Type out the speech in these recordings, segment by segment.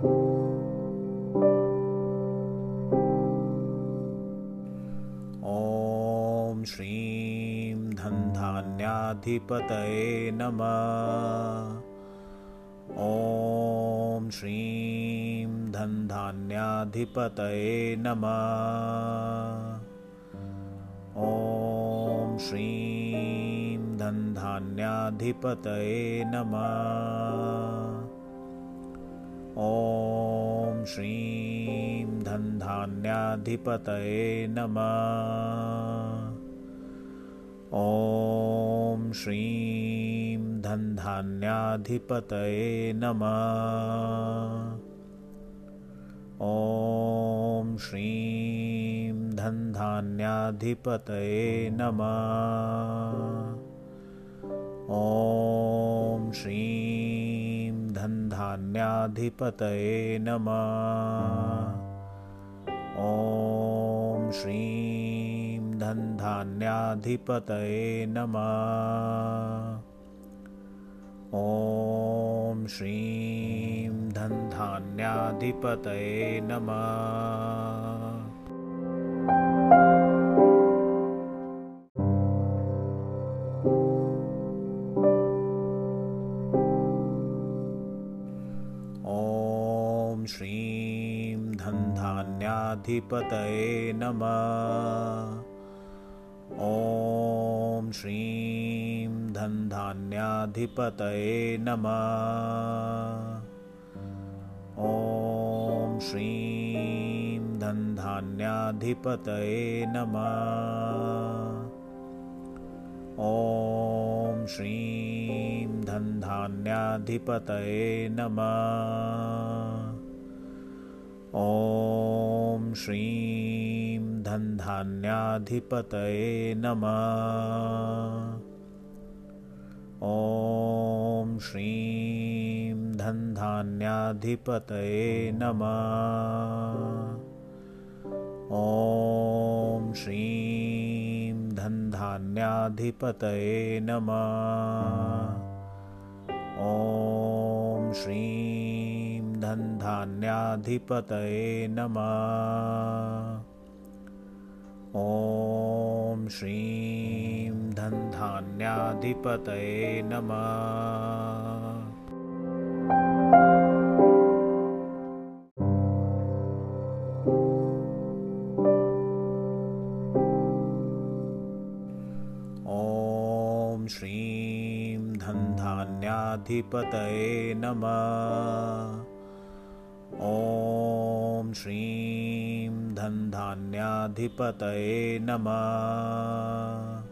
ॐ श्रीं धन्धान्याधिपतये नमः। ॐ श्रीं धन्धान्याधिपतये नमः। ॐ श्रीं धन्धान्याधिपतये नमः ॐ श्रीं धन्धान्याधिपतये नमः। ॐ श्रीं धन्धान्याधिपतये नमः। ॐ श्रीं धन्धान्याधिपतये नमः। ॐ श्रीं धन्धान्याधिपतये नमः। ॐ श्रीं धन्धान्याधिपतये नमः। ॐ श्रीं धन्धान्याधिपतये नमः ॐ श्रीं धन्धान्याधिपतये नमः। ॐ श्रीं धन्धान्याधिपतये नमः। ॐ श्रीं धन्धान्याधिपतये नमः। ॐ श्रीं धन्धान्याधिपतये नमः। ॐ श्रीं धन्धान्याधिपतये नमः। ॐ श्रीं धन्धान्याधिपतये नमः। ॐ श्रीं धन्धान्याधिपतये नमः। ॐ श्रीं धन्धान्याधिपतये नमः। श्रीं धन्धान्याधिपतये नमः ॐ श्रीं धन्धान्याधिपतये नमः।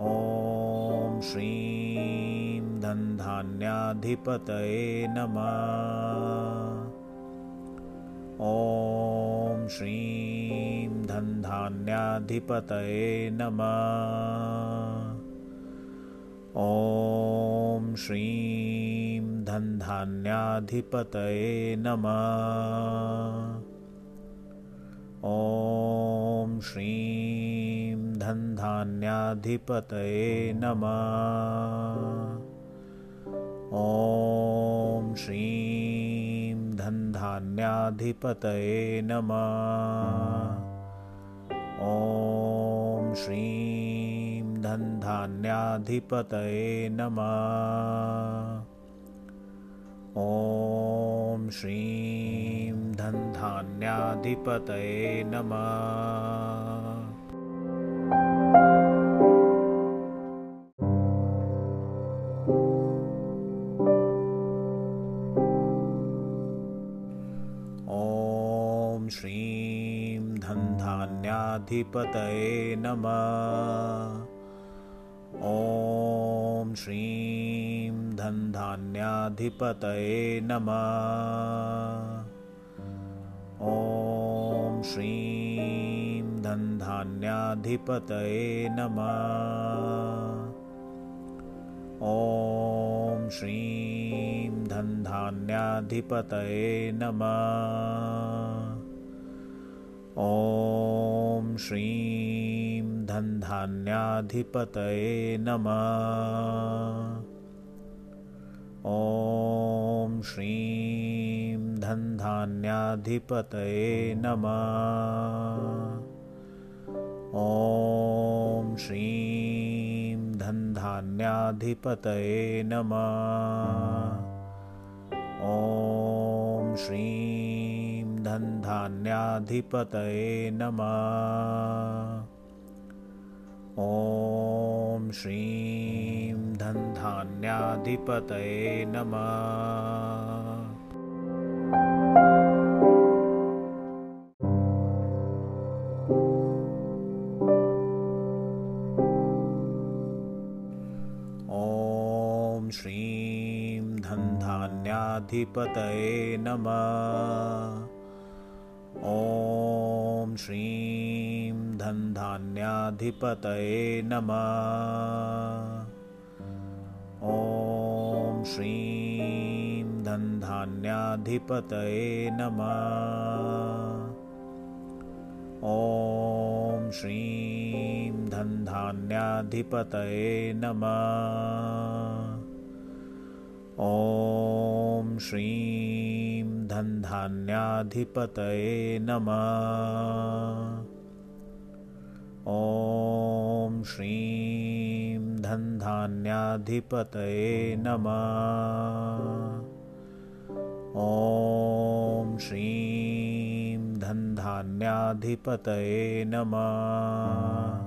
ॐ श्रीं धन्धान्याधिपतये नमः। ॐ श्रीं धन्धान्याधिपतये नमः। ॐ श्रीं धन्धान्याधिपतये नमः। ॐ श्रीं धन्धान्याधिपतये नमः। ॐ श्रीं धन्धान्याधिपतये नमः। ॐ श्रीं धन्धान्याधिपतये नमः ॐ श्रीं धन्धान्याधिपतये नमः। ॐ श्रीं धन्धान्याधिपतये नमः। ॐ श्रीं धन्धान्याधिपतये नमः। ॐ श्रीं धन्धान्याधिपतये नमः। ॐ श्रीं धन्धान्याधिपतये नमः। ॐ श्रीं धन्धान्याधिपतये नमः ॐ श्रीं धन्धान्याधिपतये नमः। ॐ श्रीं धन्धान्याधिपतये नमः। ॐ श्रीं धन्धान्याधिपतये नमः। ॐ श्रीं धन्धान्याधिपतये नमः। श्रीं धन्धान्याधिपतये नमः। ॐ श्रीं धन्धान्याधिपतये नमः। श्रीं धन्धान्याधिपतये नमः। ॐ श्रीं धन्धान्याधिपतये नमः। ॐ श्रीं धन्धान्याधिपतये नमः ॐ श्रीं धन्धान्याधिपतये नमः। ॐ श्रीं धन्धान्याधिपतये नमः।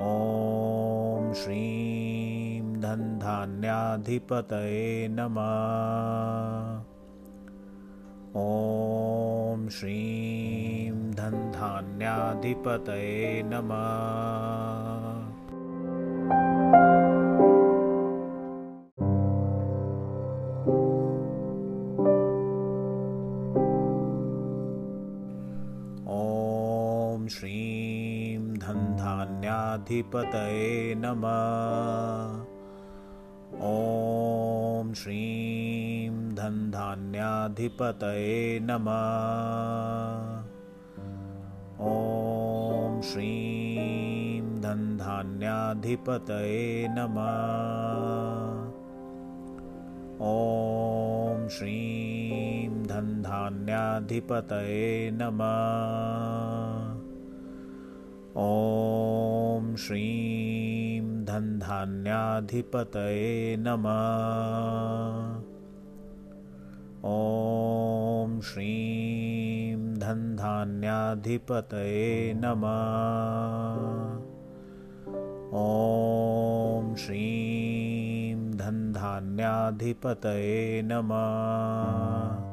ॐ श्रीं धन्धान्याधिपतये नमः। ॐ श्रीं धन्धान्याधिपतये नमः। श्रीं धन्धान्याधिपतये नमः। ॐ श्रीं धन्धान्याधिपतये नमः। श्रीं धन्धान्याधिपतये नमः। ॐ श्रीं धन्धान्याधिपतये नमः। ॐ श्रीं धन्धान्याधिपतये नमः। ॐ श्रीं धन्धान्याधिपतये नमः। ॐ श्रीं धन्धान्याधिपतये नमः।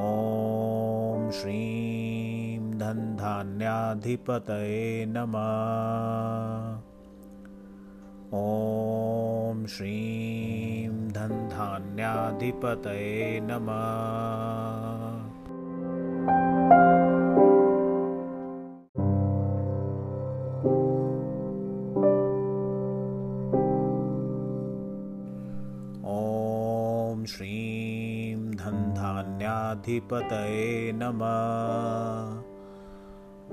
ॐ श्रीं धन्धान्याधिपतये नमः। ॐ श्रीं धन्धान्याधिपतये नमः ॐ श्रीं धन्धान्याधिपतये नमः।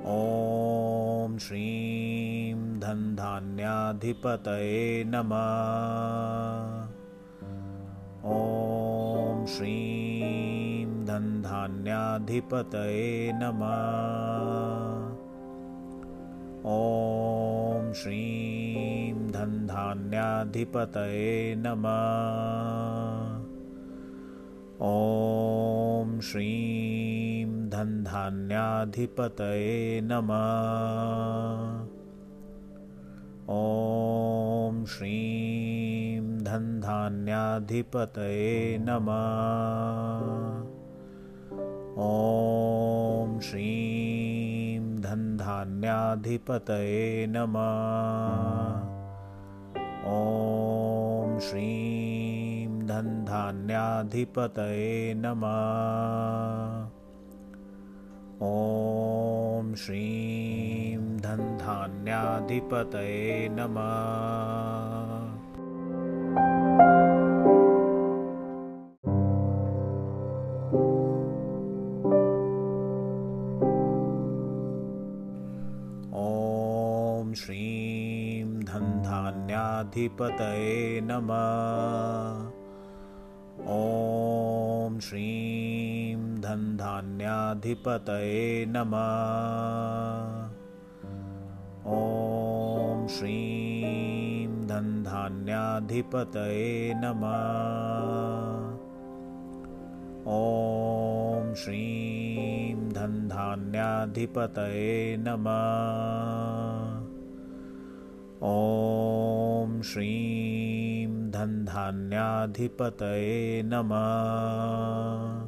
ॐ श्रीं धन्धान्याधिपतये नमः। ॐ श्रीं धन्धान्याधिपतये नमः। ॐ श्रीं धन्धान्याधिपतये नमः। ॐ श्रीं धन्धान्याधिपतये नमः। ॐ श्रीं धन्धान्याधिपतये नमः ॐ श्रीं धन्धान्याधिपतये नमः। ॐ श्रीं धन्धान्याधिपतये नमः। ॐ श्रीं धन्धान्याधिपतये नमः ॐ श्रीं धन्धान्याधिपतये नमः। ॐ श्रीं धन्धान्याधिपतये नमः। ॐ श्रीं धन्धान्याधिपतये नमः ॐ श्रीं धन्धान्याधिपतये नमः।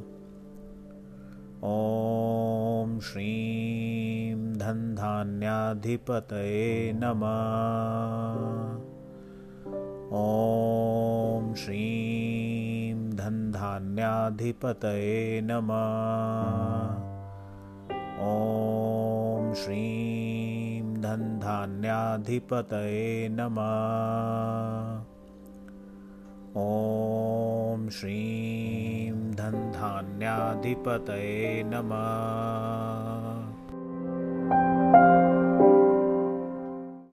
ॐ श्रीं धन्धान्याधिपतये नमः। ॐ श्रीं धन्धान्याधिपतये नमः। ॐ श्रीं धनधान्याधिपतये नमः। ॐ श्रीं धनधान्याधिपतये नमः।